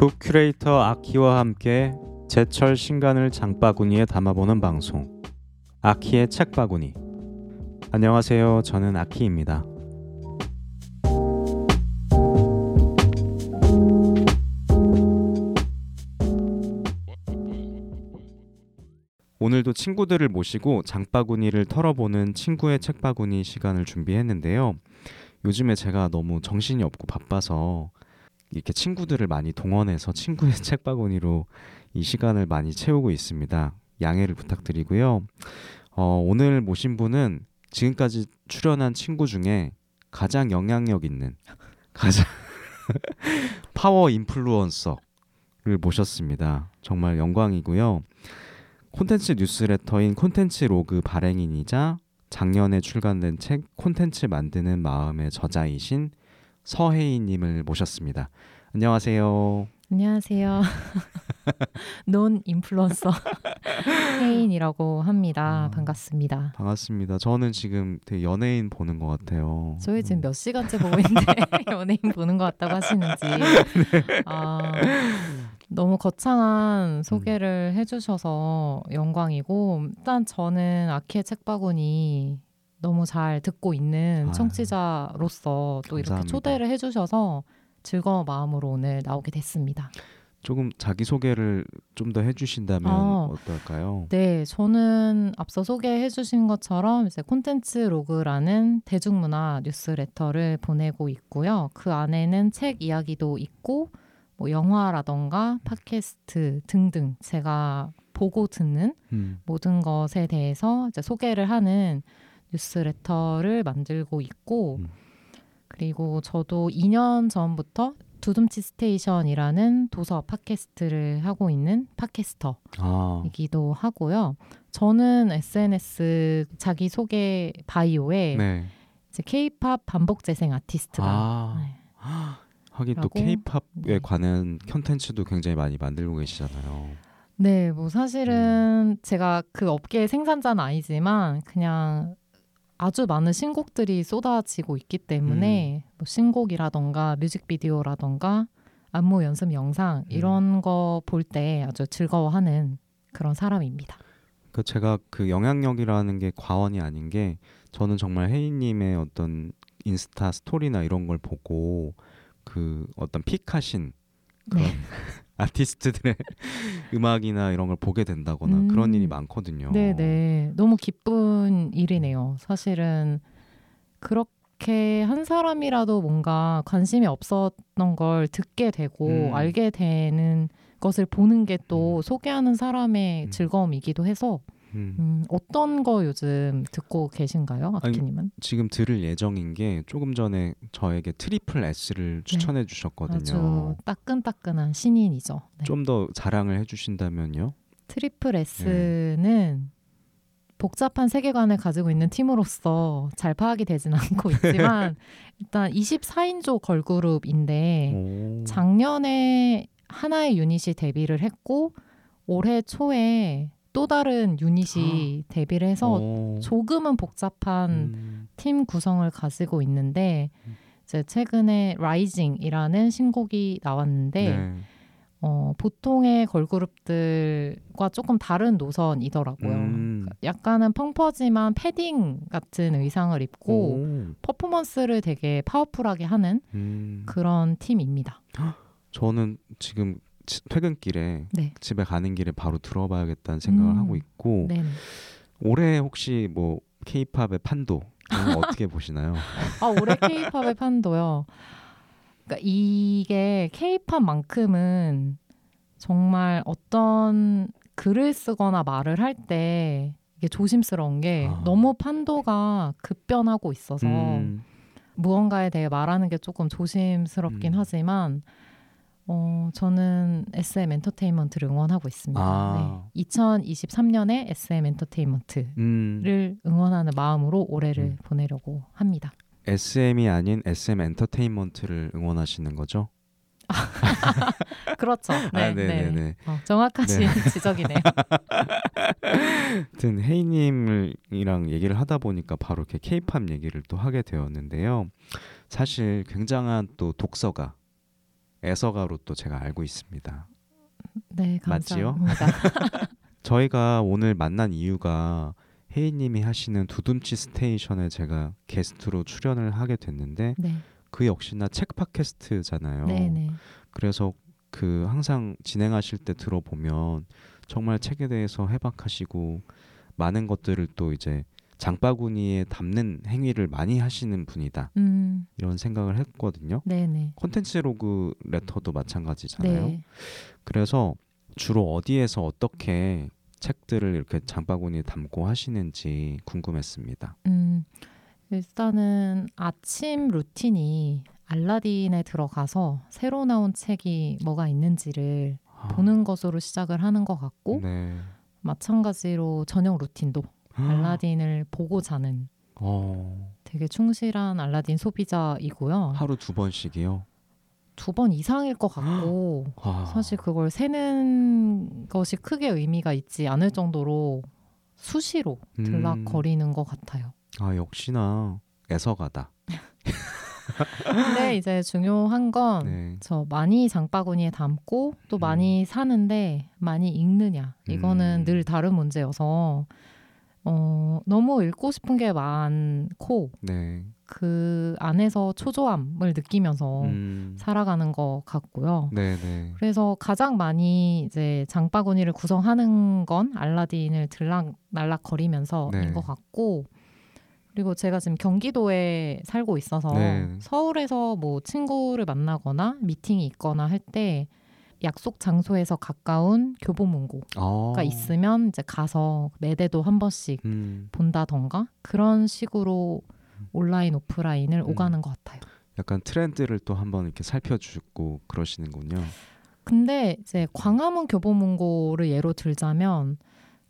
북 큐레이터 아키와 함께 제철 신간을 장바구니에 담아보는 방송. 아키의 책바구니. 안녕하세요. 저는 아키입니다. 오늘도 친구들을 모시고 장바구니를 털어보는 친구의 책바구니 시간을 준비했는데요. 요즘에 제가 너무 정신이 없고 바빠서 이렇게 친구들을 많이 동원해서 친구의 책바구니로 이 시간을 많이 채우고 있습니다. 양해를 부탁드리고요. 어, 오늘 모신 분은 지금까지 출연한 친구 중에 가장 영향력 있는 가장 파워 인플루언서를 모셨습니다. 정말 영광이고요. 콘텐츠 뉴스레터인 콘텐츠 로그 발행인이자 작년에 출간된 책 콘텐츠 만드는 마음의 저자이신 서혜인님을 모셨습니다. 안녕하세요. 안녕하세요. 논 인플루언서 혜인이라고 합니다. 아, 반갑습니다. 반갑습니다. 저는 지금 되게 연예인 보는 것 같아요. 저희 지금 몇 시간째 보고 있는데 연예인 보는 것 같다고 하시는지 아, 너무 거창한 소개를 해주셔서 영광이고 일단 저는 아키의 책바구니 너무 잘 듣고 있는 아유, 청취자로서 또 이렇게 감사합니다. 초대를 해주셔서 즐거운 마음으로 오늘 나오게 됐습니다. 조금 자기 소개를 좀 더 해주신다면 어. 어떨까요? 네, 저는 앞서 소개해주신 것처럼 이제 콘텐츠 로그라는 대중문화 뉴스레터를 보내고 있고요. 그 안에는 책 이야기도 있고, 뭐 영화라던가 팟캐스트 등등 제가 보고 듣는 음, 모든 것에 대해서 이제 소개를 하는 뉴스레터를 만들고 있고, 음. 그리고 저도 2년 전부터 두둠칫 스테이션이라는 도서 팟캐스트를 하고 있는 팟캐스터. 아, 이기도 하고요. 저는 SNS 자기 소개 bio에 네. 이제 K-팝 반복 재생 아티스트다. 아, 네. 하긴 또 K-팝에 네. 관한 컨텐츠도 굉장히 많이 만들고 계시잖아요. 네, 뭐 사실은 제가 그 업계의 생산자는 아니지만 그냥 아주 많은 신곡들이 쏟아지고 있기 때문에 뭐 신곡이라던가 뮤직비디오라던가 안무 연습 영상 이런 거볼 때 아주 즐거워하는 그런 사람입니다. 그 제가 그 영향력이라는 게 과언이 아닌 게 저는 정말 혜인님의 어떤 인스타 스토리나 이런 걸 보고 그 어떤 픽하신 그런 네. 아티스트들의 음악이나 이런 걸 보게 된다거나 음. 그런 일이 많거든요. 네, 네. 너무 기쁜 일이네요. 사실은 그렇게 한 사람이라도 뭔가 관심이 없었던 걸 듣게 되고 음. 알게 되는 것을 보는 게 또 소개하는 사람의 음. 즐거움이기도 해서 음. 음, 어떤 거 요즘 듣고 계신가요, 아키님은? 지금 들을 예정인 게 조금 전에 저에게 트리플 S를 추천해 주셨거든요. 네. 아주 따끈따끈한 신인이죠. 네. 좀더 자랑을 해주신다면요. 트리플 S는 복잡한 세계관을 가지고 있는 팀으로서 잘 파악이 되진 않고 있지만 일단 24인조 걸그룹인데 오. 작년에 하나의 유닛이 데뷔를 했고 올해 초에 또 다른 유닛이 데뷔를 해서 오. 조금은 복잡한 음. 팀 구성을 가지고 있는데 음. 이제 최근에 라이징이라는 신곡이 나왔는데 네. 어, 보통의 걸그룹들과 조금 다른 노선이더라고요. 음. 약간은 펑퍼짐한 패딩 같은 의상을 입고 오. 퍼포먼스를 되게 파워풀하게 하는 음. 그런 팀입니다. 저는 지금 치- 퇴근길에 네. 집에 가는 길에 바로 들어봐야겠다는 생각을 음. 하고 있고 네. 올해 혹시 뭐 K-팝의 판도 어떻게 보시나요? 아, 올해 케이팝의 판도요. 그러니까 이게 케이팝만큼은 정말 어떤 글을 쓰거나 말을 할 때 이게 조심스러운 게 아. 너무 판도가 급변하고 있어서 음. 무언가에 대해 말하는 게 조금 조심스럽긴 음. 하지만 어, 저는 SM 엔터테인먼트를 응원하고 있습니다. 아. 네. 2023년에 SM 엔터테인먼트를 음. 응원하는 마음으로 올해를 음. 보내려고 합니다. SM이 아닌 SM 엔터테인먼트를 응원하시는 거죠? 그렇죠. 네, 아, 네. 네네네. 어, 정확하신 네. 지적이네요. 하여튼 혜이님이랑 얘기를 하다 보니까 바로 이렇게 케이팝 얘기를 또 하게 되었는데요. 사실 굉장한 또 독서가 애서가로 또 제가 알고 있습니다. 네? 감사합니다. 저희가 오늘 만난 이유가 혜인님이 하시는 두둠치 스테이션에 제가 게스트로 출연을 하게 됐는데 네, 그 역시나 책 팟캐스트잖아요. 네, 네. 그래서 그 항상 진행하실 때 들어보면 정말 책에 대해서 해박하시고 많은 것들을 또 이제 장바구니에 담는 행위를 많이 하시는 분이다 음, 이런 생각을 했거든요. 네, 네. 콘텐츠 로그 레터도 마찬가지잖아요. 네. 그래서 주로 어디에서 어떻게 책들을 이렇게 장바구니에 담고 하시는지 궁금했습니다. 음, 일단은 아침 루틴이 알라딘에 들어가서 새로 나온 책이 뭐가 있는지를 아, 보는 것으로 시작을 하는 것 같고 네. 마찬가지로 저녁 루틴도 알라딘을 보고 자는 어, 되게 충실한 알라딘 소비자이고요. 하루 두 번씩이요. 두 번 이상일 것 같고 와. 사실 그걸 세는 것이 크게 의미가 있지 않을 정도로 수시로 음. 들락거리는 것 같아요. 아 역시나 애서가다. 근데 이제 중요한 건 네. 저 많이 장바구니에 담고 또 음. 많이 사는데 많이 읽느냐 이거는 음. 늘 다른 문제여서 어, 너무 읽고 싶은 게 많고 네. 그 안에서 초조함을 느끼면서 음. 살아가는 것 같고요. 네네. 그래서 가장 많이 이제 장바구니를 구성하는 건 알라딘을 들락 날락거리면서인 네. 것 같고 그리고 제가 지금 경기도에 살고 있어서 네. 서울에서 뭐 친구를 만나거나 미팅이 있거나 할 때 약속 장소에서 가까운 교보문고가 어. 있으면 이제 가서 매대도 한 번씩 음. 본다던가 그런 식으로 온라인 오프라인을 음. 오가는 것 같아요. 약간 트렌드를 또 한번 이렇게 살펴주고 그러시는군요. 근데 이제 광화문 교보문고를 예로 들자면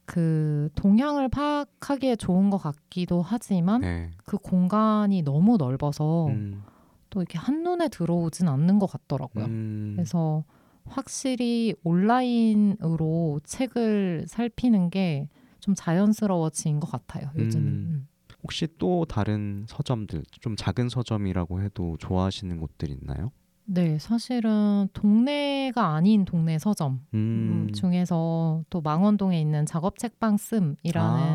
그 동향을 파악하기에 좋은 것 같기도 하지만 네. 그 공간이 너무 넓어서 음. 또 이렇게 한눈에 들어오진 않는 것 같더라고요. 음. 그래서 확실히 온라인으로 책을 살피는 게 좀 자연스러워진 것 같아요. 요즘은. 음. 음. 혹시 또 다른 서점들 좀 작은 서점이라고 해도 좋아하시는 곳들 있나요? 네, 사실은 동네가 아닌 동네 서점 음. 음, 중에서 또 망원동에 있는 작업 책방 씀이라는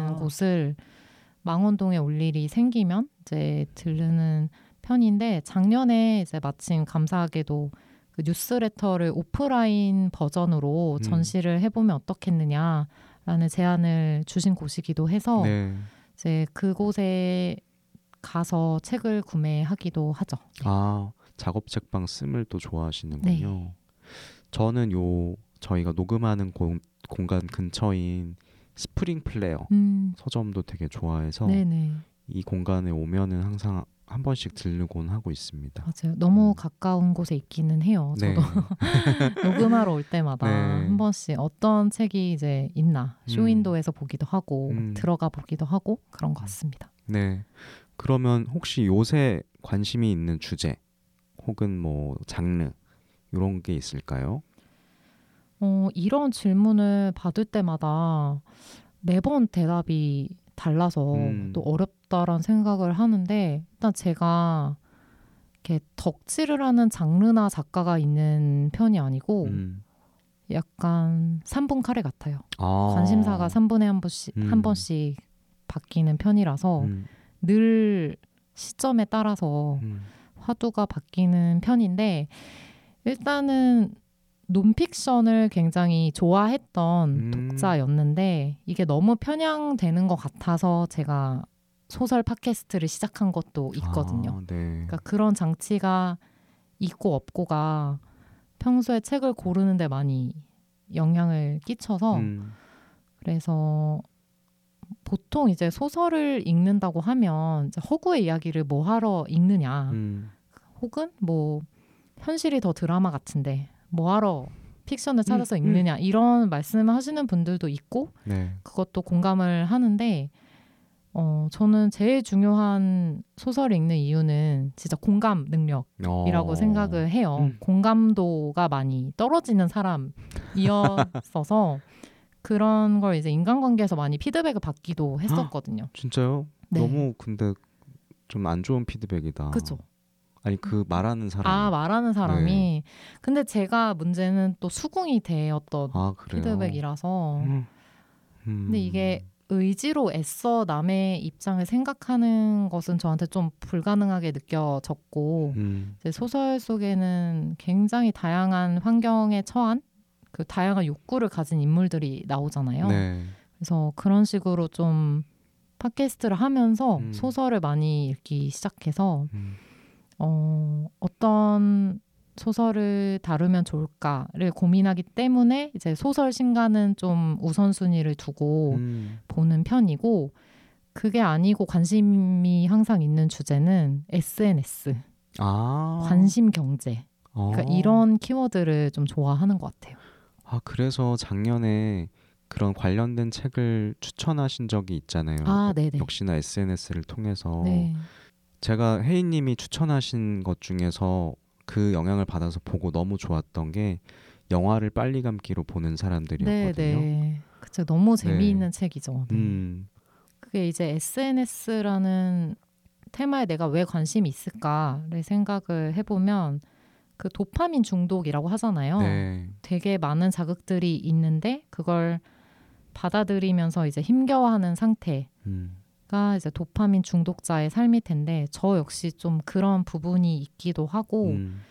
아. 곳을 망원동에 올 일이 생기면 이제 들르는 편인데 작년에 이제 마침 감사하게도 그 뉴스레터를 오프라인 버전으로 음. 전시를 해보면 어떻겠느냐라는 제안을 주신 곳이기도 해서 네. 이제 그곳에 가서 책을 구매하기도 하죠. 아 작업 책방 씀을 또 좋아하시는군요. 네. 저는 요 저희가 녹음하는 공, 공간 근처인 스프링 플레어 음, 서점도 되게 좋아해서 네네. 이 공간에 오면은 항상 한 번씩 들르곤 하고 있습니다. 맞아요. 너무 음. 가까운 곳에 있기는 해요. 네. 저도 녹음하러 올 때마다 네. 한 번씩 어떤 책이 이제 있나 쇼윈도에서 보기도 하고 음. 들어가 보기도 하고 그런 것 같습니다. 네. 그러면 혹시 요새 관심이 있는 주제 혹은 뭐 장르 이런 게 있을까요? 어, 이런 질문을 받을 때마다 매번 대답이 달라서 음. 또 어렵다란 생각을 하는데 일단 제가 이렇게 덕질을 하는 장르나 작가가 있는 편이 아니고 음. 약간 3분 카레 같아요. 아. 관심사가 3분에 한 번씩 음. 한 번씩 바뀌는 편이라서 음. 늘 시점에 따라서 음. 화두가 바뀌는 편인데 일단은 논픽션을 굉장히 좋아했던 음. 독자였는데 이게 너무 편향되는 것 같아서 제가 소설 팟캐스트를 시작한 것도 있거든요. 아, 네. 그러니까 그런 장치가 있고 없고가 평소에 책을 고르는데 많이 영향을 끼쳐서 음. 그래서 보통 이제 소설을 읽는다고 하면 허구의 이야기를 뭐 하러 읽느냐 음. 혹은 뭐 현실이 더 드라마 같은데 뭐 하러 픽션을 찾아서 음, 읽느냐 이런 말씀을 하시는 분들도 있고 네. 그것도 공감을 하는데 어 저는 제일 중요한 소설을 읽는 이유는 진짜 공감 능력이라고 어. 생각을 해요. 음. 공감도가 많이 떨어지는 사람이었어서 그런 걸 이제 인간관계에서 많이 피드백을 받기도 했었거든요. 진짜요? 네. 너무 근데 좀 안 좋은 피드백이다. 그죠? 아니 그 말하는 사람. 아 말하는 사람이 네. 근데 제가 문제는 또 수긍이 되었던 아 그래요. 피드백이라서 음. 음. 근데 이게 의지로 애써 남의 입장을 생각하는 것은 저한테 좀 불가능하게 느껴졌고 음. 이제 소설 속에는 굉장히 다양한 환경에 처한 그 다양한 욕구를 가진 인물들이 나오잖아요. 네. 그래서 그런 식으로 좀 팟캐스트를 하면서 음. 소설을 많이 읽기 시작해서 음. 어, 어떤 소설을 다루면 좋을까를 고민하기 때문에 이제 소설 신간은 좀 우선순위를 두고 음. 보는 편이고 그게 아니고 관심이 항상 있는 주제는 SNS, 아. 관심 경제. 어. 그러니까 이런 키워드를 좀 좋아하는 것 같아요. 아 그래서 작년에 그런 관련된 책을 추천하신 적이 있잖아요. 아, 네네. 역시나 SNS를 통해서 네. 제가 혜인님이 추천하신 것 중에서 그 영향을 받아서 보고 너무 좋았던 게 영화를 빨리 감기로 보는 네, 사람들이었거든요. 네. 그쵸. 너무 재미있는 책이죠. 네. 음, 그게 이제 SNS라는 테마에 내가 왜 관심이 있을까를 생각을 해보면 그 도파민 중독이라고 하잖아요. 네, 되게 많은 자극들이 있는데 그걸 받아들이면서 이제 힘겨워하는 상태 가 음, 이제 도파민 중독자의 삶일 텐데 저 역시 좀 그런 부분이 있기도 하고 음,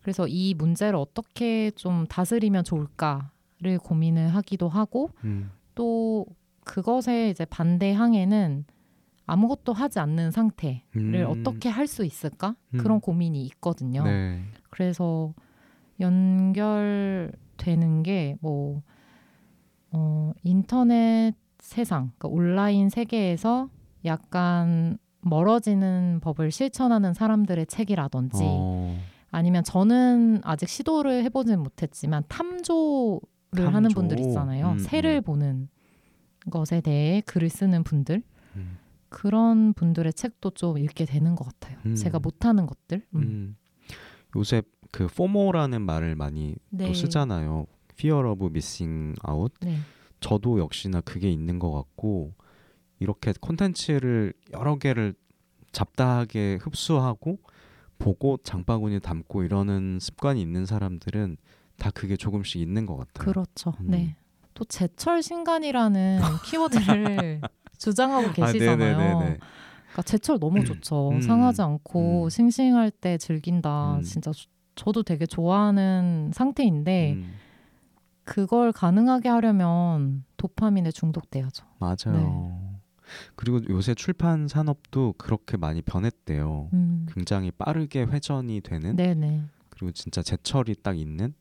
그래서 이 문제를 어떻게 좀 다스리면 좋을까를 고민을 하기도 하고 음, 또 그것에 이제 반대 항에는 아무것도 하지 않는 상태를 음, 어떻게 할 수 있을까? 음. 그런 고민이 있거든요. 네, 그래서 연결되는 게뭐 어, 인터넷 세상, 그러니까 온라인 세계에서 약간 멀어지는 법을 실천하는 사람들의 책이라든지 어, 아니면 저는 아직 시도를 해보진 못했지만 탐조를 하는 탐조. 분들 있잖아요. 음, 새를 음. 보는 것에 대해 글을 쓰는 분들 음, 그런 분들의 책도 좀 읽게 되는 것 같아요. 음. 제가 못하는 것들. 요새 그 포모라는 말을 많이 네. 또 쓰잖아요. Fear of missing out. 네. 저도 역시나 그게 있는 것 같고 이렇게 콘텐츠를 여러 개를 잡다하게 흡수하고 보고 장바구니에 담고 이러는 습관이 있는 사람들은 다 그게 조금씩 있는 것 같아요. 그렇죠. 음. 네. 또 제철 신간이라는 키워드를 주장하고 계시잖아요. 아. 그러니까 제철 너무 좋죠. 음. 상하지 않고 음. 싱싱할 때 즐긴다. 음. 진짜 저- 저도 되게 좋아하는 상태인데 음, 그걸 가능하게 하려면 도파민에 중독돼야죠. 맞아요. 네. 그리고 요새 출판 산업도 그렇게 많이 변했대요. 음. 굉장히 빠르게 회전이 되는 네네. 그리고 진짜 제철이 딱 있는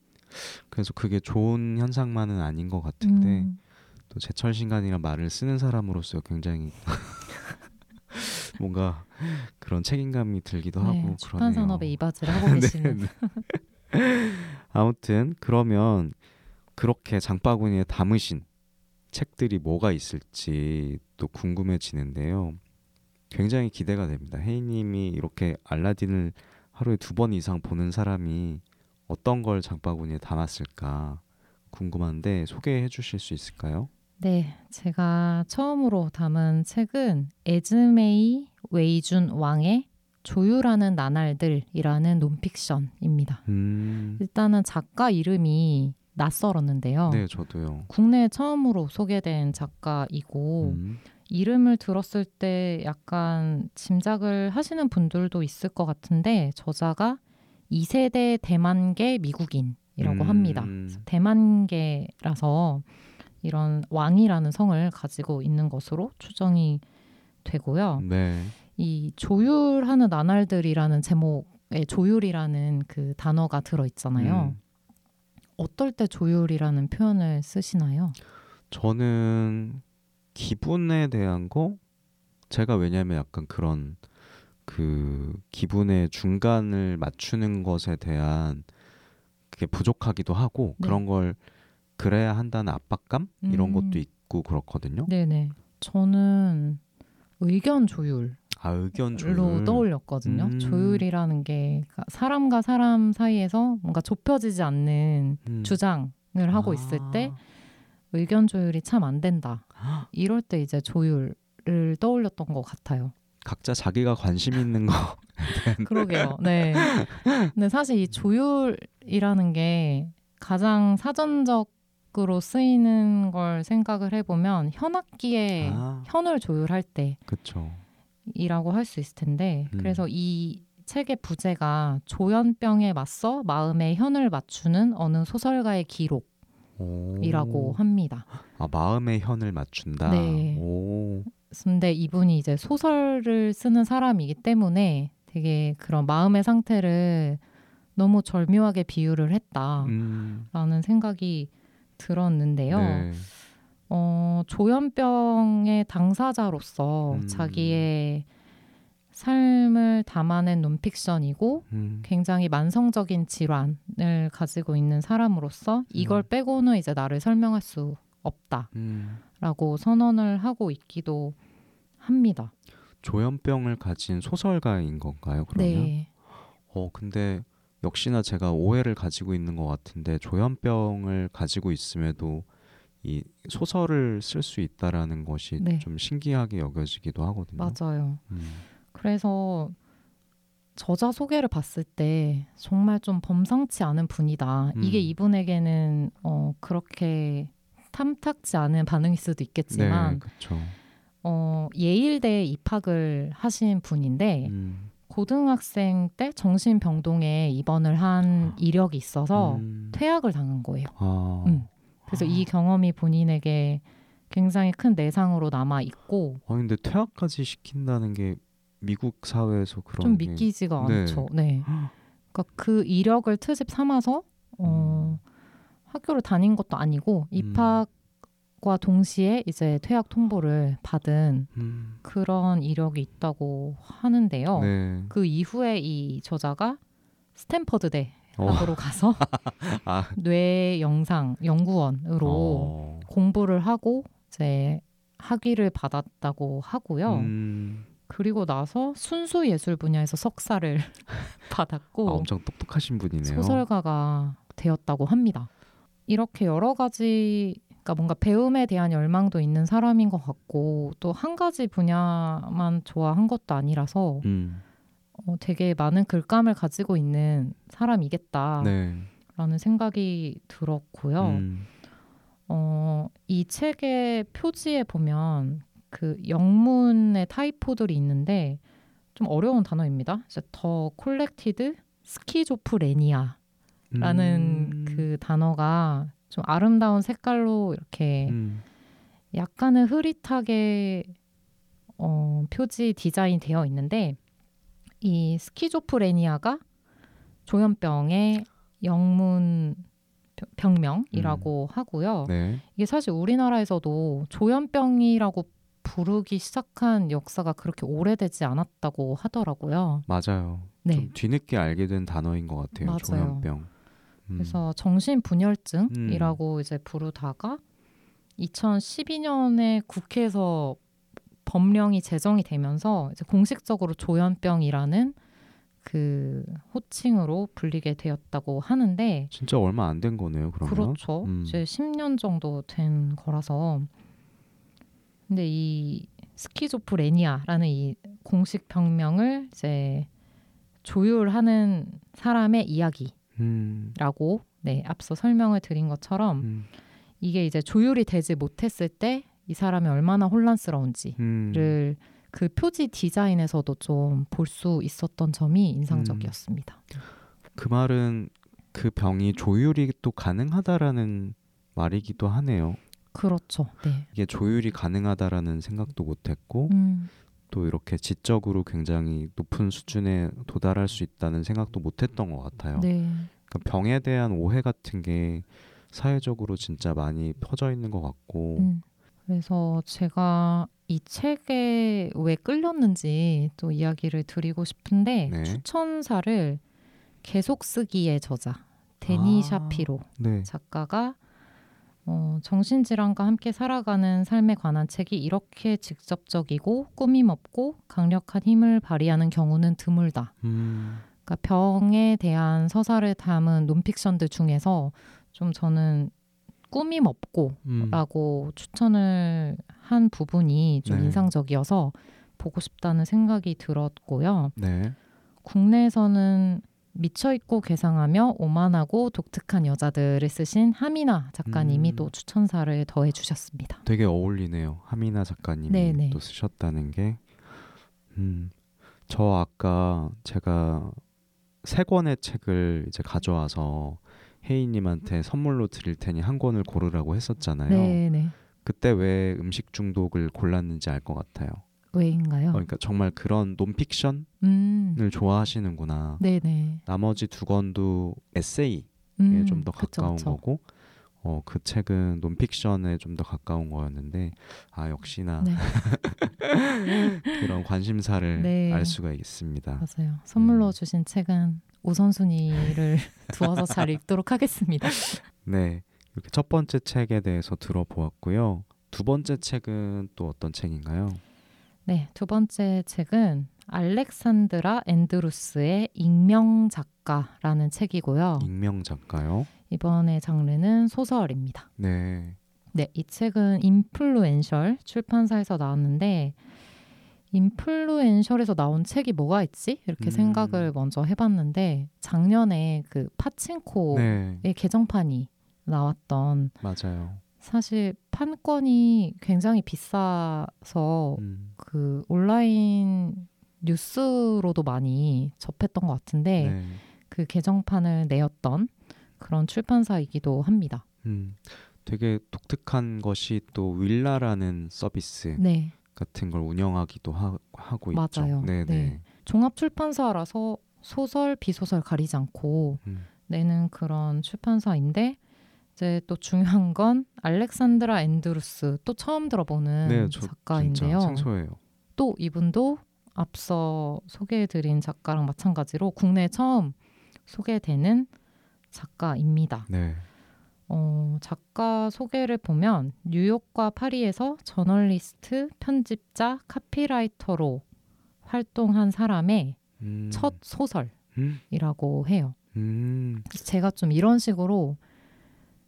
그래서 그게 좋은 현상만은 아닌 것 같은데 음. 또 제철 신간이란 말을 쓰는 사람으로서 굉장히 뭔가 그런 책임감이 들기도 네, 하고 출판. 산업에 이바지를 하고 계시는. 네, 네. 아무튼 그러면 그렇게 장바구니에 담으신 책들이 뭐가 있을지 또 궁금해지는데요. 굉장히 기대가 됩니다. 혜인님이 이렇게 알라딘을 하루에 두 번 이상 보는 사람이 어떤 걸 장바구니에 담았을까 궁금한데 소개해 주실 수 있을까요? 네, 제가 처음으로 담은 책은 에즈메이 웨이준 왕의 조율하는 나날들이라는 논픽션입니다. 음, 일단은 작가 이름이 낯설었는데요. 네, 저도요. 국내에 처음으로 소개된 작가이고 음, 이름을 들었을 때 약간 짐작을 하시는 분들도 있을 것 같은데 저자가 2세대 대만계 미국인이라고 음. 합니다. 대만계라서 이런 왕이라는 성을 가지고 있는 것으로 추정이 되고요. 네. 이 조율하는 나날들이라는 제목에 조율이라는 그 단어가 들어 있잖아요. 음, 어떨 때 조율이라는 표현을 쓰시나요? 저는 기분에 대한 거 제가 왜냐면 약간 그런 그 기분의 중간을 맞추는 것에 대한 그게 부족하기도 하고 네. 그런 걸 그래야 한다는 압박감 이런 음. 것도 있고 그렇거든요. 네네. 저는 의견 조율로 아 의견 조율 떠올렸거든요. 음. 조율이라는 게 사람과 사람 사이에서 뭔가 좁혀지지 않는 음. 주장을 하고 아. 있을 때 의견 조율이 참 안 된다. 이럴 때 이제 조율을 떠올렸던 것 같아요. 각자 자기가 관심 있는 거 그러게요. 네. 근데 사실 이 조율이라는 게 가장 사전적으로 쓰이는 걸 생각을 해보면 현악기에 아. 현을 조율할 그쵸. 때 이라고 할 수 있을 텐데 음. 그래서 이 책의 부제가 조현병에 맞서 마음의 현을 맞추는 어느 소설가의 기록 이라고 오. 합니다. 아 마음의 현을 맞춘다. 네. 오. 근데 이분이 이제 소설을 쓰는 사람이기 때문에 되게 그런 마음의 상태를 너무 절묘하게 비유를 했다라는 음. 생각이 들었는데요. 네. 어, 조현병의 당사자로서 음. 자기의 삶을 담아낸 논픽션이고 음. 굉장히 만성적인 질환을 가지고 있는 사람으로서 이걸 음. 빼고는 이제 나를 설명할 수 없다라고 음. 선언을 하고 있기도 합니다. 조현병을 가진 소설가인 건가요? 그러면? 네. 어 근데 역시나 제가 오해를 가지고 있는 것 같은데 조현병을 가지고 있음에도 이 소설을 쓸 수 있다라는 것이 네. 좀 신기하게 여겨지기도 하거든요. 맞아요. 음. 그래서 저자 소개를 봤을 때 정말 좀 범상치 않은 분이다. 음. 이게 이분에게는 어, 그렇게 탐탁지 않은 반응일 수도 있겠지만 네. 어, 예일대에 입학을 하신 분인데 음. 고등학생 때 정신병동에 입원을 한 이력이 있어서 음. 퇴학을 당한 거예요. 아. 음. 그래서 이 경험이 본인에게 굉장히 큰 내상으로 남아 있고 아 근데 퇴학까지 시킨다는 게 미국 사회에서 그런 좀게 믿기지가 네. 않죠. 네. 그러니까 그 이력을 트집 삼아서 어, 학교를 다닌 것도 아니고 음. 입학과 동시에 이제 퇴학 통보를 받은 음. 그런 이력이 있다고 하는데요. 네. 그 이후에 이 저자가 스탠퍼드 어. 대학으로 가서 아. 뇌 영상 연구원으로 어. 공부를 하고 이제 학위를 받았다고 하고요. 음. 그리고 나서 순수 예술 분야에서 석사를 받았고 아, 엄청 똑똑하신 분이네요. 소설가가 되었다고 합니다. 이렇게 여러 가지 그러니까 뭔가 배움에 대한 열망도 있는 사람인 것 같고 또 한 가지 분야만 좋아한 것도 아니라서 음. 어, 되게 많은 글감을 가지고 있는 사람이겠다라는 네. 생각이 들었고요. 음. 어, 이 책의 표지에 보면 그 영문의 타이포들이 있는데 좀 어려운 단어입니다. The Collected Schizophrenia라는 음. 그 단어가 좀 아름다운 색깔로 이렇게 음. 약간은 흐릿하게 어, 표지 디자인 되어 있는데 이 schizophrenia가 조현병의 영문 병- 병명이라고 하고요. 네. 이게 사실 우리나라에서도 조현병이라고 부르기 시작한 역사가 그렇게 오래되지 않았다고 하더라고요. 맞아요. 네. 좀 뒤늦게 알게 된 단어인 것 같아요. 맞아요. 조현병. 음. 그래서 정신분열증이라고 이제 부르다가 2012년에 국회에서 법령이 제정이 되면서 이제 공식적으로 조현병이라는 그 호칭으로 불리게 되었다고 하는데 진짜 얼마 안 된 거네요. 그러면. 그렇죠. 음. 이제 10년 정도 된 거라서. 근데 이 스키조프레니아라는 이 공식 병명을 이제 조율하는 사람의 이야기라고 음. 네, 앞서 설명을 드린 것처럼 음. 이게 이제 조율이 되지 못했을 때 이 사람이 얼마나 혼란스러운지를 음. 그 표지 디자인에서도 좀 볼 수 있었던 점이 인상적이었습니다. 그 말은 그 병이 조율이 또 가능하다라는 말이기도 하네요. 그렇죠. 네. 이게 조율이 가능하다라는 생각도 못했고 음, 또 이렇게 지적으로 굉장히 높은 수준에 도달할 수 있다는 생각도 못했던 것 같아요. 네. 그러니까 병에 대한 오해 같은 게 사회적으로 진짜 많이 퍼져 있는 것 같고 음, 그래서 제가 이 책에 왜 끌렸는지 또 이야기를 드리고 싶은데 네. 추천사를 계속 쓰기의 저자 데니 아. 샤피로 네. 작가가 어, 정신질환과 함께 살아가는 삶에 관한 책이 이렇게 직접적이고 꾸밈없고 강력한 힘을 발휘하는 경우는 드물다. 음, 그러니까 병에 대한 서사를 담은 논픽션들 중에서 좀 저는 꾸밈 없고 음. 라고 추천을 한 부분이 좀 네. 인상적이어서 보고 싶다는 생각이 들었고요. 네. 국내에서는 미쳐 있고 괴상하며 오만하고 독특한 여자들을 쓰신 하미나 작가님이 음. 또 추천사를 더해 주셨습니다. 되게 어울리네요. 하미나 작가님이 네네. 또 쓰셨다는 게. 음. 저 아까 제가 세 권의 책을 이제 가져와서 혜인님한테 선물로 드릴 테니 한 권을 고르라고 했었잖아요. 네, 네. 그때 왜 음식 중독을 골랐는지 알 것 같아요. 왜인가요? 어, 그러니까 정말 그런 논픽션을 음. 좋아하시는구나. 네, 네. 나머지 두 권도 에세이에 음. 좀더 그쵸, 가까운 그쵸. 거고, 어, 그 책은 논픽션에 좀 더 가까운 거였는데, 아 역시나 네. 그런 관심사를 네. 알 수가 있습니다. 맞아요. 선물로 음. 주신 책은 우선순위를 두어서 잘 읽도록 하겠습니다. 네, 이렇게 첫 번째 책에 대해서 들어보았고요. 두 번째 책은 또 어떤 책인가요? 네, 두 번째 책은 알렉산드라 앤드루스의 익명 작가라는 책이고요. 익명 작가요. 이번에 장르는 소설입니다. 네, 네, 이 책은 인플루엔셜 출판사에서 나왔는데 인플루엔셜에서 나온 책이 뭐가 있지? 이렇게 음. 생각을 먼저 해봤는데 작년에 그 파친코의 네, 개정판이 나왔던 맞아요. 사실 판권이 굉장히 비싸서 음, 그 온라인 뉴스로도 많이 접했던 것 같은데 네, 그 개정판을 내었던 그런 출판사이기도 합니다. 음, 되게 독특한 것이 또 윌라라는 서비스 네, 같은 걸 운영하기도 하, 하고 있죠. 맞아요. 네, 네. 네. 종합 출판사라서 소설, 비소설 가리지 않고 음, 내는 그런 출판사인데 이제 또 중요한 건 알렉산드라 앤드루스 또 처음 들어보는 네, 저 작가인데요. 진짜 생소해요. 또 이분도 앞서 소개해드린 작가랑 마찬가지로 국내에 처음 소개되는 작가입니다. 네, 어, 작가 소개를 보면 뉴욕과 파리에서 저널리스트, 편집자, 카피라이터로 활동한 사람의 음, 첫 소설이라고 음, 해요. 음, 제가 좀 이런 식으로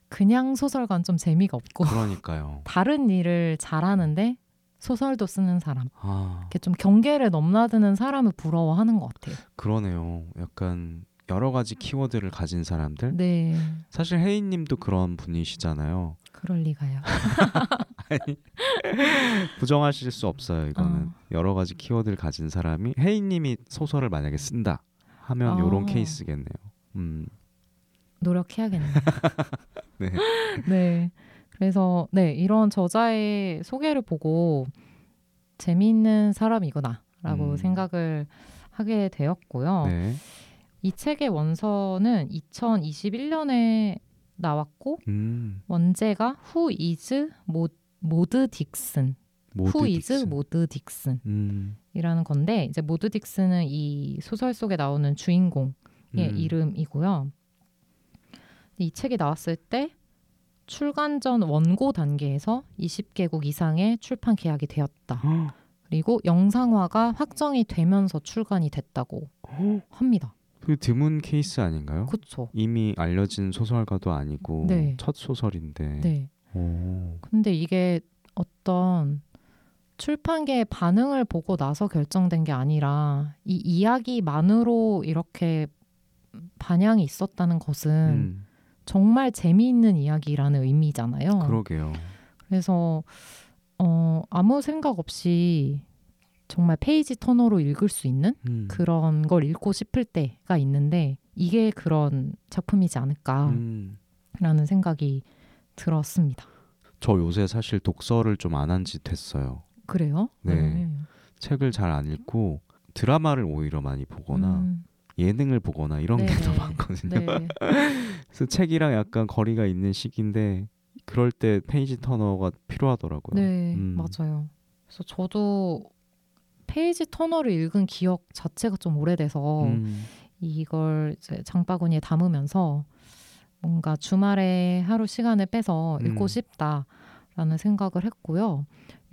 그냥 소설관 좀 재미가 없고 그러니까요. 다른 일을 잘하는데 소설도 쓰는 사람, 아, 이렇게 좀 경계를 넘나드는 사람을 부러워하는 것 같아요. 그러네요. 약간 여러 가지 키워드를 가진 사람들. 네, 사실 혜인님도 그런 분이시잖아요. 그럴 리가요. 부정하실 수 없어요. 이거는 어. 여러 가지 키워드를 가진 사람이 혜인님이 소설을 만약에 쓴다 하면 어. 이런 케이스겠네요. 음, 노력해야겠네요. 네, 네. 그래서 네 이런 저자의 소개를 보고 재미있는 사람이구나라고 음. 생각을 하게 되었고요. 네, 이 책의 원서는 2021년에 나왔고 음, 원제가 Who is 모드 딕슨, Who is. 모드 딕슨이라는 음, 건데 이제 모드 딕슨은 이 소설 속에 나오는 주인공의 음. 이름이고요. 이 책이 나왔을 때 출간 전 원고 단계에서 20개국 이상의 출판 계약이 되었다. 헉, 그리고 영상화가 확정이 되면서 출간이 됐다고 헉, 합니다. 그 드문 케이스 아닌가요? 그렇죠. 이미 알려진 소설가도 아니고 네. 첫 소설인데. 네. 오, 근데 이게 어떤 출판계의 반응을 보고 나서 결정된 게 아니라 이 이야기만으로 이렇게 반향이 있었다는 것은 음, 정말 재미있는 이야기라는 의미잖아요. 그러게요. 그래서 어, 아무 생각 없이 정말 페이지 터너로 읽을 수 있는 음, 그런 걸 읽고 싶을 때가 있는데 이게 그런 작품이지 않을까라는 음. 생각이 들었습니다. 저 요새 사실 독서를 좀 안 한 지 됐어요. 그래요? 네. 책을 잘 안 읽고 드라마를 오히려 많이 보거나 음, 예능을 보거나 이런 게더 네네. 많거든요. 네. 그래서 책이랑 약간 거리가 있는 시기인데 그럴 때 페이지 터너가 필요하더라고요. 네, 음. 맞아요. 그래서 저도 page turner를 읽은 기억 자체가 좀 오래돼서 음, 이걸 장바구니에 담으면서 뭔가 주말에 하루 시간을 빼서 읽고 음. 싶다라는 생각을 했고요.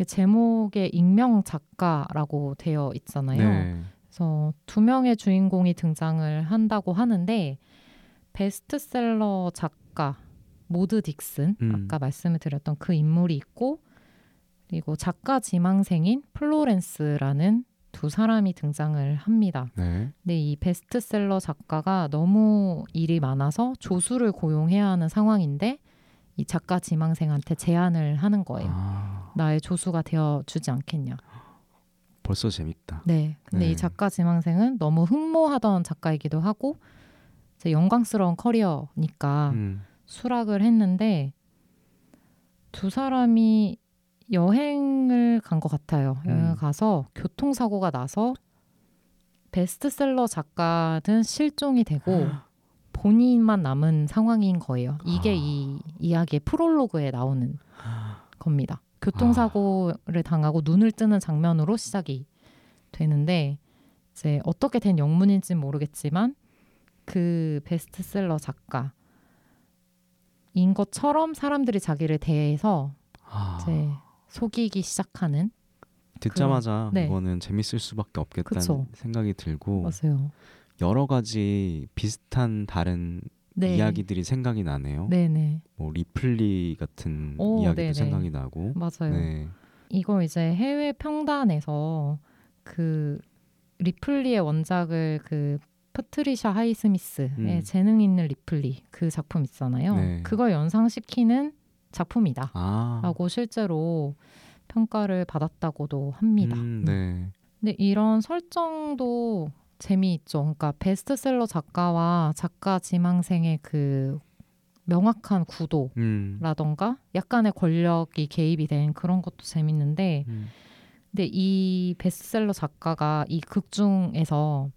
제목에 익명 작가라고 되어 있잖아요. 네. 그래서 두 명의 주인공이 등장을 한다고 하는데 베스트셀러 작가 모드 딕슨 음. 아까 말씀을 드렸던 그 인물이 있고 그리고 작가 지망생인 플로렌스라는 두 사람이 등장을 합니다. 네. 근데 이 베스트셀러 작가가 너무 일이 많아서 조수를 고용해야 하는 상황인데 이 작가 지망생한테 제안을 하는 거예요. 아, 나의 조수가 되어 주지 않겠냐. 벌써 재밌다. 네. 근데 네. 이 작가 지망생은 너무 흠모하던 작가이기도 하고 영광스러운 커리어니까 음. 수락을 했는데 두 사람이 여행을 간 것 같아요. 여행을 음. 가서 교통사고가 나서 베스트셀러 작가는 실종이 되고 본인만 남은 상황인 거예요. 이게 아. 이 이야기의 프롤로그에 나오는 겁니다. 교통사고를 당하고 눈을 뜨는 장면으로 시작이 되는데 이제 어떻게 된 영문인지는 모르겠지만 그 베스트셀러 작가 인 것처럼 사람들이 자기를 대해서 아, 이제 속이기 시작하는 듣자마자 네. 이거는 재밌을 수밖에 없겠다는 그쵸. 생각이 들고 맞아요. 여러 가지 비슷한 다른 네. 이야기들이 생각이 나네요. 네네 뭐 리플리 같은 오, 이야기도 네네. 생각이 나고. 맞아요. 네. 이거 이제 해외 평단에서 그 리플리의 원작을 그 파트리샤 하이스미스의 음. 재능 있는 리플리 그 작품 있잖아요. 네. 그걸 연상시키는 작품이다. 아. 라고 실제로 평가를 받았다고도 합니다. 음, 네. 근데 이런 설정도 재미있죠. 그러니까 베스트셀러 작가와 작가 지망생의 그 명확한 구도 음. 라던가 약간의 권력이 개입이 된 그런 것도 재밌는데 음. 근데 이 베스트셀러 작가가 이 극 중에서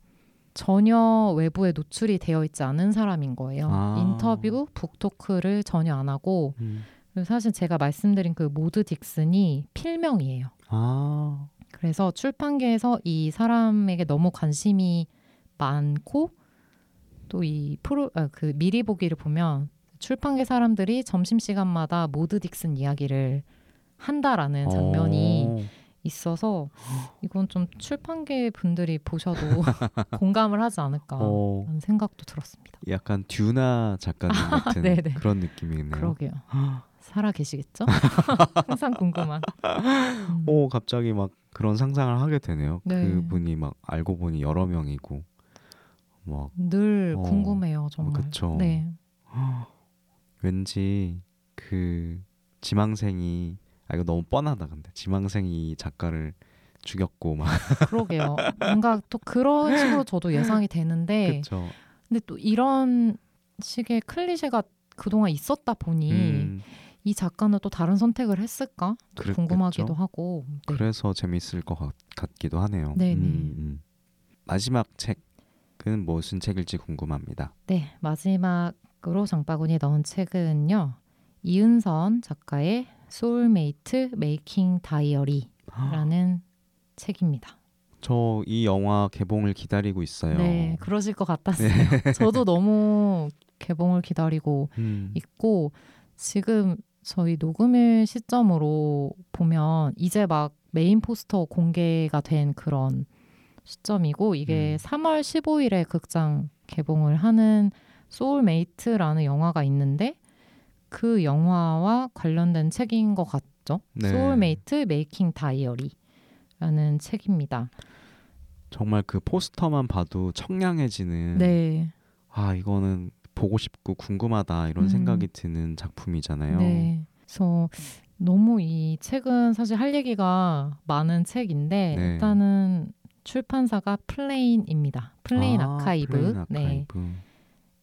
전혀 외부에 노출이 되어 있지 않은 사람인 거예요. 아. 인터뷰, 북토크를 전혀 안 하고 음. 사실 제가 말씀드린 그 모드 딕슨이 필명이에요. 아. 그래서 출판계에서 이 사람에게 너무 관심이 많고 또 이 프로 아, 그 미리 보기를 보면 출판계 사람들이 점심 시간마다 모드 딕슨 이야기를 한다라는 장면이 어. 있어서 이건 좀 출판계 분들이 보셔도 공감을 하지 않을까 어. 라는 생각도 들었습니다. 약간 듀나 작가님 같은 네네. 그런 느낌이네요. 그러게요. 살아 계시겠죠? 항상 궁금한. 음. 오 갑자기 막 그런 상상을 하게 되네요. 네. 그분이 막 알고 보니 여러 명이고 막늘 어, 궁금해요, 정말. 그쵸. 네. 왠지 그 지망생이 아 이거 너무 뻔하다 근데 지망생이 이 작가를 죽였고 막 그러게요. 뭔가 또 그런 식으로 저도 예상이 되는데, 그쵸. 근데 또 이런 식의 클리셰가 그동안 있었다 보니 음, 이 작가는 또 다른 선택을 했을까? 그랬겠죠. 궁금하기도 하고. 네. 그래서 재밌을 것 같, 같기도 하네요. 네네. 음, 음. 마지막 책은 무슨 책일지 궁금합니다. 네, 마지막으로 장바구니에 넣은 책은요. 이은선 작가의 소울메이트 메이킹 다이어리라는 책입니다. 저 이 영화 개봉을 기다리고 있어요. 네, 그러실 것 같았어요. 저도 너무 개봉을 기다리고 음, 있고 지금 저희 녹음일 시점으로 보면 이제 막 메인 포스터 공개가 된 그런 시점이고 이게 음. 3월 15일에 극장 개봉을 하는 소울메이트라는 영화가 있는데 그 영화와 관련된 책인 것 같죠. 네. 소울메이트 메이킹 다이어리라는 책입니다. 정말 그 포스터만 봐도 청량해지는 네. 아 이거는 보고 싶고 궁금하다 이런 음. 생각이 드는 작품이잖아요. 네. 그래서 너무 이 책은 사실 할 얘기가 많은 책인데 네. 일단은 출판사가 플레인입니다. 플레인 아, 아카이브. 플레인 네. 아카이브.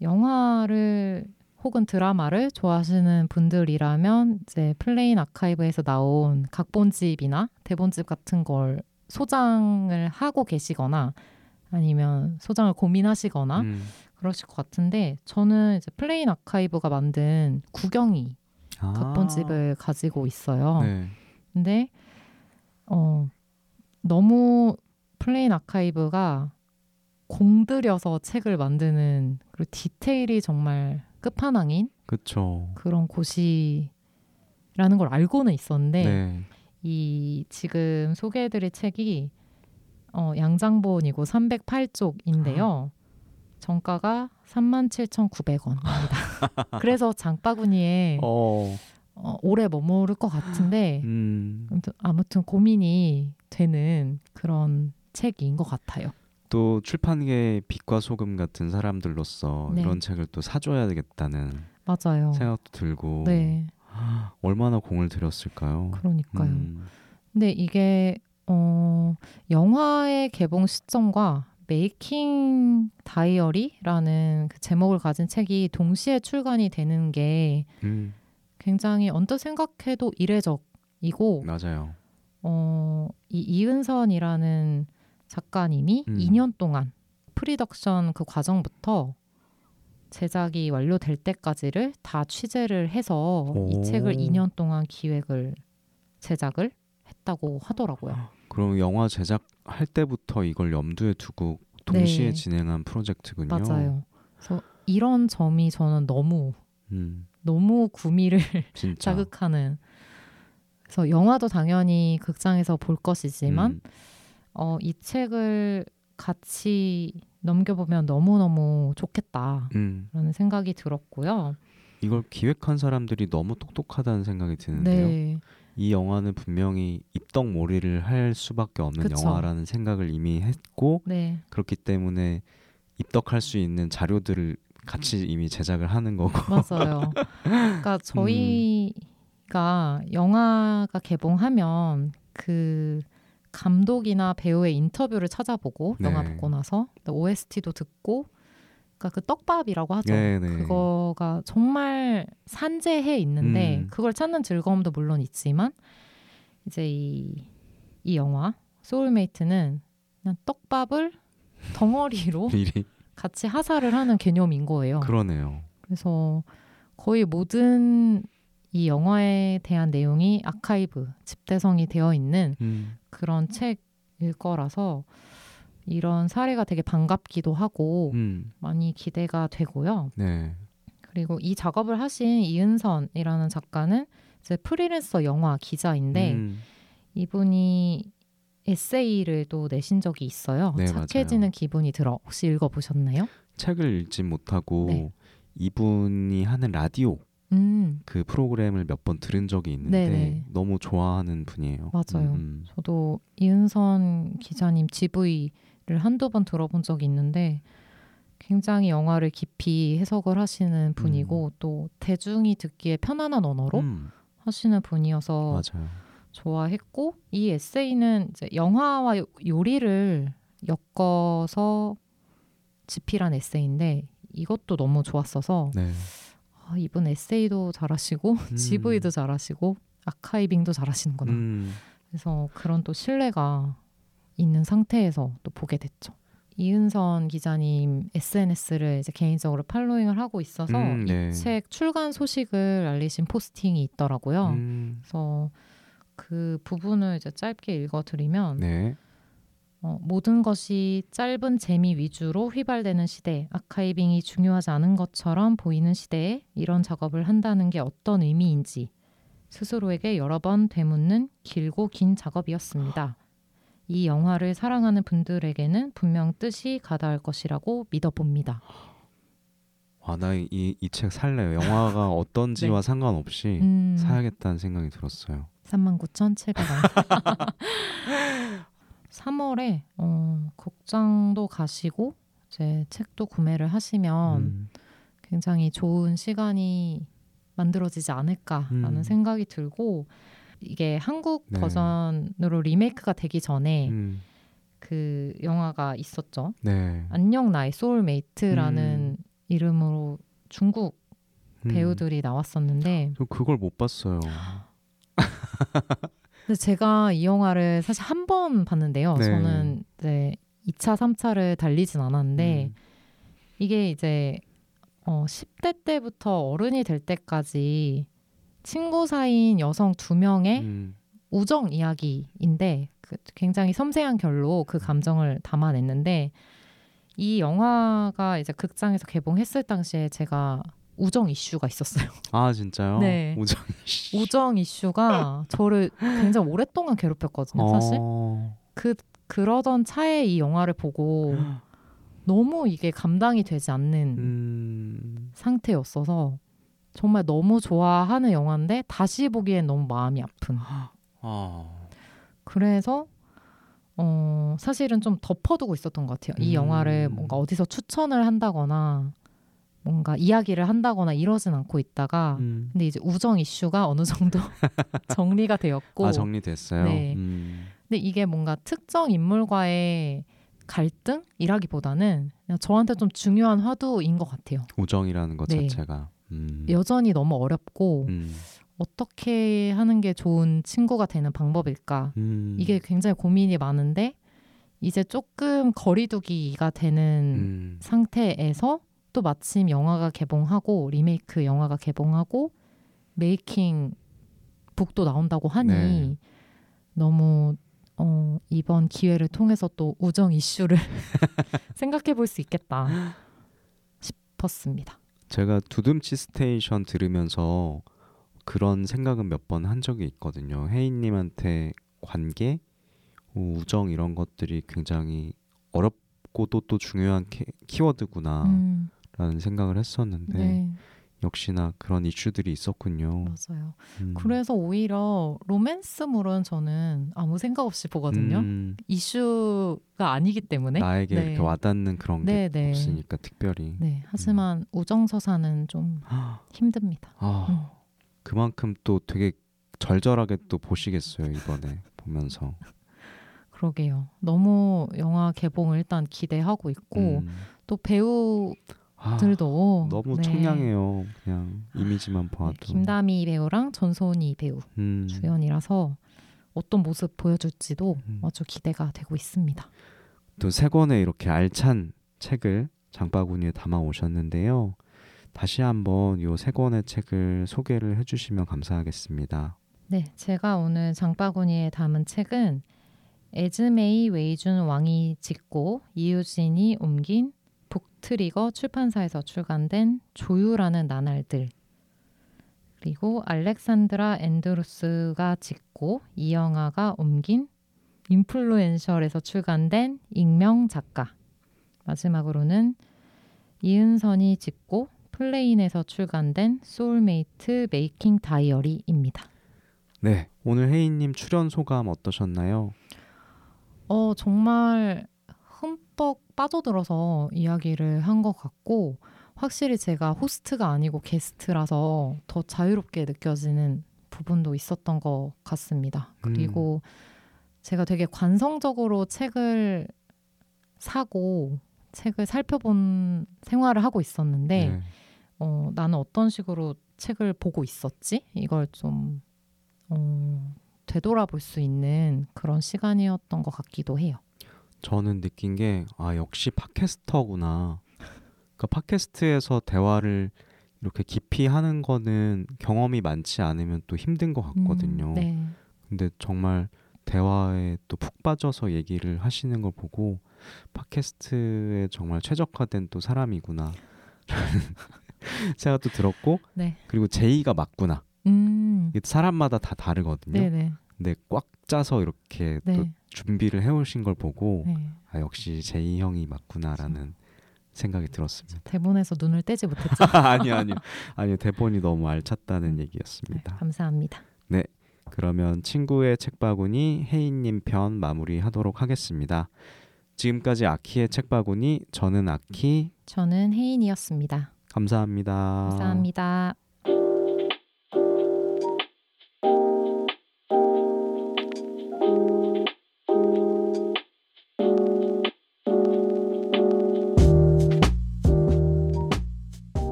영화를 혹은 드라마를 좋아하시는 분들이라면 이제 플레인 아카이브에서 나온 각본집이나 대본집 같은 걸 소장을 하고 계시거나 아니면 소장을 고민하시거나 음. 그러실 것 같은데 저는 이제 플레인 아카이브가 만든 구경이 아. 각본집을 가지고 있어요. 네. 근데 어 너무 플레인 아카이브가 공들여서 책을 만드는 그리고 디테일이 정말 끝판왕인 그쵸. 그런 곳이라는 걸 알고는 있었는데 네. 이 지금 소개해드릴 책이 어, 양장본이고 308쪽인데요. 정가가 37,900원입니다. 그래서 장바구니에 어. 어, 오래 머무를 것 같은데 음, 아무튼, 고민이 되는 그런 책인 것 같아요. 또 출판계 빛과 소금 같은 사람들로서 네. 이런 책을 또 사줘야 되겠다는 맞아요. 생각도 들고 네, 얼마나 공을 들였을까요? 그러니까요. 음, 근데 이게 어, 영화의 개봉 시점과 메이킹 다이어리라는 그 제목을 가진 책이 동시에 출간이 되는 게 음, 굉장히 언뜻 생각해도 이례적이고 맞아요. 어, 이 이은선이라는 작가님이 음. 2년 동안 프로덕션 그 과정부터 제작이 완료될 때까지를 다 취재를 해서 이 오. 책을 2년 동안 기획을 제작을 했다고 하더라고요. 그럼 영화 제작할 때부터 이걸 염두에 두고 동시에 네. 진행한 프로젝트군요. 맞아요. 그래서 이런 점이 저는 너무 음, 너무 구미를. 자극하는. 그래서 영화도 당연히 극장에서 볼 것이지만 음, 어, 이 책을 같이 넘겨보면 너무너무 좋겠다라는 음, 생각이 들었고요. 이걸 기획한 사람들이 너무 똑똑하다는 생각이 드는데요. 네, 이 영화는 분명히 입덕몰이를 할 수밖에 없는 그쵸. 영화라는 생각을 이미 했고 네, 그렇기 때문에 입덕할 수 있는 자료들을 같이 이미 제작을 하는 거고. 맞아요. 그러니까 저희가 영화가 개봉하면 그 감독이나 배우의 인터뷰를 찾아보고 네. 영화 보고 나서 OST도 듣고 그러니까 그 떡밥이라고 하죠. 네, 네. 그거가 정말 산재해 있는데 음. 그걸 찾는 즐거움도 물론 있지만 이제 이, 이 영화 소울메이트는 그냥 떡밥을 덩어리로 같이 하사를 하는 개념인 거예요. 그러네요. 그래서 거의 모든 이 영화에 대한 내용이 아카이브 집대성이 되어 있는 음, 그런 책일 거라서 이런 사례가 되게 반갑기도 하고 음, 많이 기대가 되고요. 네, 그리고 이 작업을 하신 이은선이라는 작가는 이제 프리랜서 영화 기자인데 음, 이분이 에세이를 또 내신 적이 있어요. 네, 착해지는 맞아요. 기분이 들어. 혹시 읽어보셨나요? 책을 읽지 못하고 네. 이분이 하는 라디오 음, 그 프로그램을 몇 번 들은 적이 있는데 네네. 너무 좋아하는 분이에요. 맞아요. 음, 저도 이은선 기자님 GV를 한두 번 들어본 적이 있는데 굉장히 영화를 깊이 해석을 하시는 분이고 또 대중이 듣기에 편안한 언어로 음, 하시는 분이어서 맞아요. 좋아했고 이 에세이는 이제 영화와 요- 요리를 엮어서 집필한 에세이인데 이것도 너무 좋았어서 네. 아, 이분 에세이도 잘하시고 음. GV도 잘하시고 아카이빙도 잘하시는구나. 음, 그래서 그런 또 신뢰가 있는 상태에서 또 보게 됐죠. 이은선 기자님 SNS를 이제 개인적으로 팔로잉을 하고 있어서 음, 네. 이책 출간 소식을 알리신 포스팅이 있더라고요. 음, 그래서 그 부분을 이제 짧게 읽어드리면 네. 어, 모든 것이 짧은 재미 위주로 휘발되는 시대, 아카이빙이 중요하지 않은 것처럼 보이는 시대에 이런 작업을 한다는 게 어떤 의미인지 스스로에게 여러 번 되묻는 길고 긴 작업이었습니다. 이 영화를 사랑하는 분들에게는 분명 뜻이 가다할 것이라고 믿어봅니다. 와, 나이 이 책 살래요. 영화가 어떤지와 상관없이 네. 음, 사야겠다는 생각이 들었어요. 39,700원. 3월에 어, 극장도 가시고 이제 책도 구매를 하시면 음, 굉장히 좋은 시간이 만들어지지 않을까라는 음. 생각이 들고 이게 한국 네. 버전으로 리메이크가 되기 전에 음, 그 영화가 있었죠. 네. 안녕 나의 소울메이트라는 이름으로 중국 음. 배우들이 나왔었는데 저 그걸 못 봤어요. 근데 제가 이 영화를 사실 한 번 봤는데요. 네. 저는 이제 2차, 3차를 달리진 않았는데 음, 이게 이제 어, 10대 때부터 어른이 될 때까지 친구 사이인 여성 두 명의 음, 우정 이야기인데 그 굉장히 섬세한 결로 그 감정을 담아냈는데 이 영화가 이제 극장에서 개봉했을 당시에 제가 우정 이슈가 있었어요. 아 진짜요? 네. 우정. 우정 이슈가 저를 굉장히 오랫동안 괴롭혔거든요. 사실 어, 그 그러던 차에 이 영화를 보고 너무 이게 감당이 되지 않는 음, 상태였어서 정말 너무 좋아하는 영화인데 다시 보기엔 너무 마음이 아픈. 어. 그래서 어, 사실은 좀 덮어두고 있었던 것 같아요. 이 음. 영화를 뭔가 어디서 추천을 한다거나 뭔가 이야기를 한다거나 이러진 않고 있다가 음. 근데 이제 우정 이슈가 어느 정도 정리가 되었고 아 정리됐어요. 네. 음. 근데 이게 뭔가 특정 인물과의 갈등이라기보다는 저한테 좀 중요한 화두인 것 같아요. 우정이라는 것 네. 자체가. 음. 여전히 너무 어렵고 음. 어떻게 하는 게 좋은 친구가 되는 방법일까? 음. 이게 굉장히 고민이 많은데 이제 조금 거리두기가 되는 음. 상태에서 또 마침 영화가 개봉하고 리메이크 영화가 개봉하고 메이킹 북도 나온다고 하니 네. 너무 어, 이번 기회를 통해서 또 우정 이슈를 생각해 볼 수 있겠다 싶었습니다. 제가 두둠칫 스테이션 들으면서 그런 생각은 몇 번 한 적이 있거든요. 혜인님한테 관계, 뭐 우정 이런 것들이 굉장히 어렵고도 또 중요한 키, 키워드구나라는 음, 생각을 했었는데 네, 역시나 그런 이슈들이 있었군요. 맞아요. 음. 그래서 오히려 로맨스물은 저는 아무 생각 없이 보거든요. 음, 이슈가 아니기 때문에. 나에게 네. 이렇게 와닿는 그런 게 네, 네. 없으니까 특별히. 네, 하지만 우정 서사는 좀 아, 힘듭니다. 음. 그만큼 또 되게 절절하게 또 보시겠어요 이번에 보면서. 그러게요. 너무 영화 개봉을 일단 기대하고 있고 음. 또 배우 들도 아, 너무 네. 청량해요. 그냥 이미지만 네, 봐도. 김다미 배우랑 전소니 배우 음. 주연이라서 어떤 모습 보여줄지도 음. 아주 기대가 되고 있습니다. 또 세 권의 이렇게 알찬 책을 장바구니에 담아 오셨는데요. 다시 한번 요세 권의 책을 소개를 해주시면 감사하겠습니다. 네, 제가 오늘 장바구니에 담은 책은 에즈메이 웨이준 왕이 짓고 이유진이 옮긴 북 트리거 출판사에서 출간된 조율하는 나날들 그리고 알렉산드라 앤드루스가 짓고 이영아가 옮긴 인플루엔셜에서 출간된 익명 작가 마지막으로는 이은선이 짓고 플레인에서 출간된 소울메이트 메이킹 다이어리입니다. 네, 오늘 해인님 출연 소감 어떠셨나요? 어, 정말 빠져들어서 이야기를 한 것 같고, 확실히 제가 호스트가 아니고 게스트라서 더 자유롭게 느껴지는 부분도 있었던 것 같습니다. 음. 그리고 제가 되게 관성적으로 책을 사고 책을 살펴본 생활을 하고 있었는데, 네. 어, 나는 어떤 식으로 책을 보고 있었지? 이걸 좀 어, 되돌아볼 수 있는 그런 시간이었던 것 같기도 해요. 저는 느낀 게 아 역시 팟캐스터구나. 그러니까 팟캐스트에서 대화를 이렇게 깊이 하는 거는 경험이 많지 않으면 또 힘든 것 같거든요. 음, 네. 근데 정말 대화에 또 푹 빠져서 얘기를 하시는 걸 보고 팟캐스트에 정말 최적화된 또 사람이구나. 생각도 들었고 네. 그리고 제의가 맞구나. 음. 사람마다 다 다르거든요. 네네. 근데 꽉 짜서 이렇게 또 네. 준비를 해오신 걸 보고 네. 아, 역시 제이 형이 맞구나라는 생각이 들었습니다. 대본에서 눈을 떼지 못했죠. 아니요, 아니요, 아니요. 대본이 너무 알찼다는 네, 얘기였습니다. 감사합니다. 그러면 친구의 책바구니 혜인님 편 마무리하도록 하겠습니다. 지금까지 아키의 책바구니 저는 아키 저는 혜인이었습니다. 감사합니다. 감사합니다.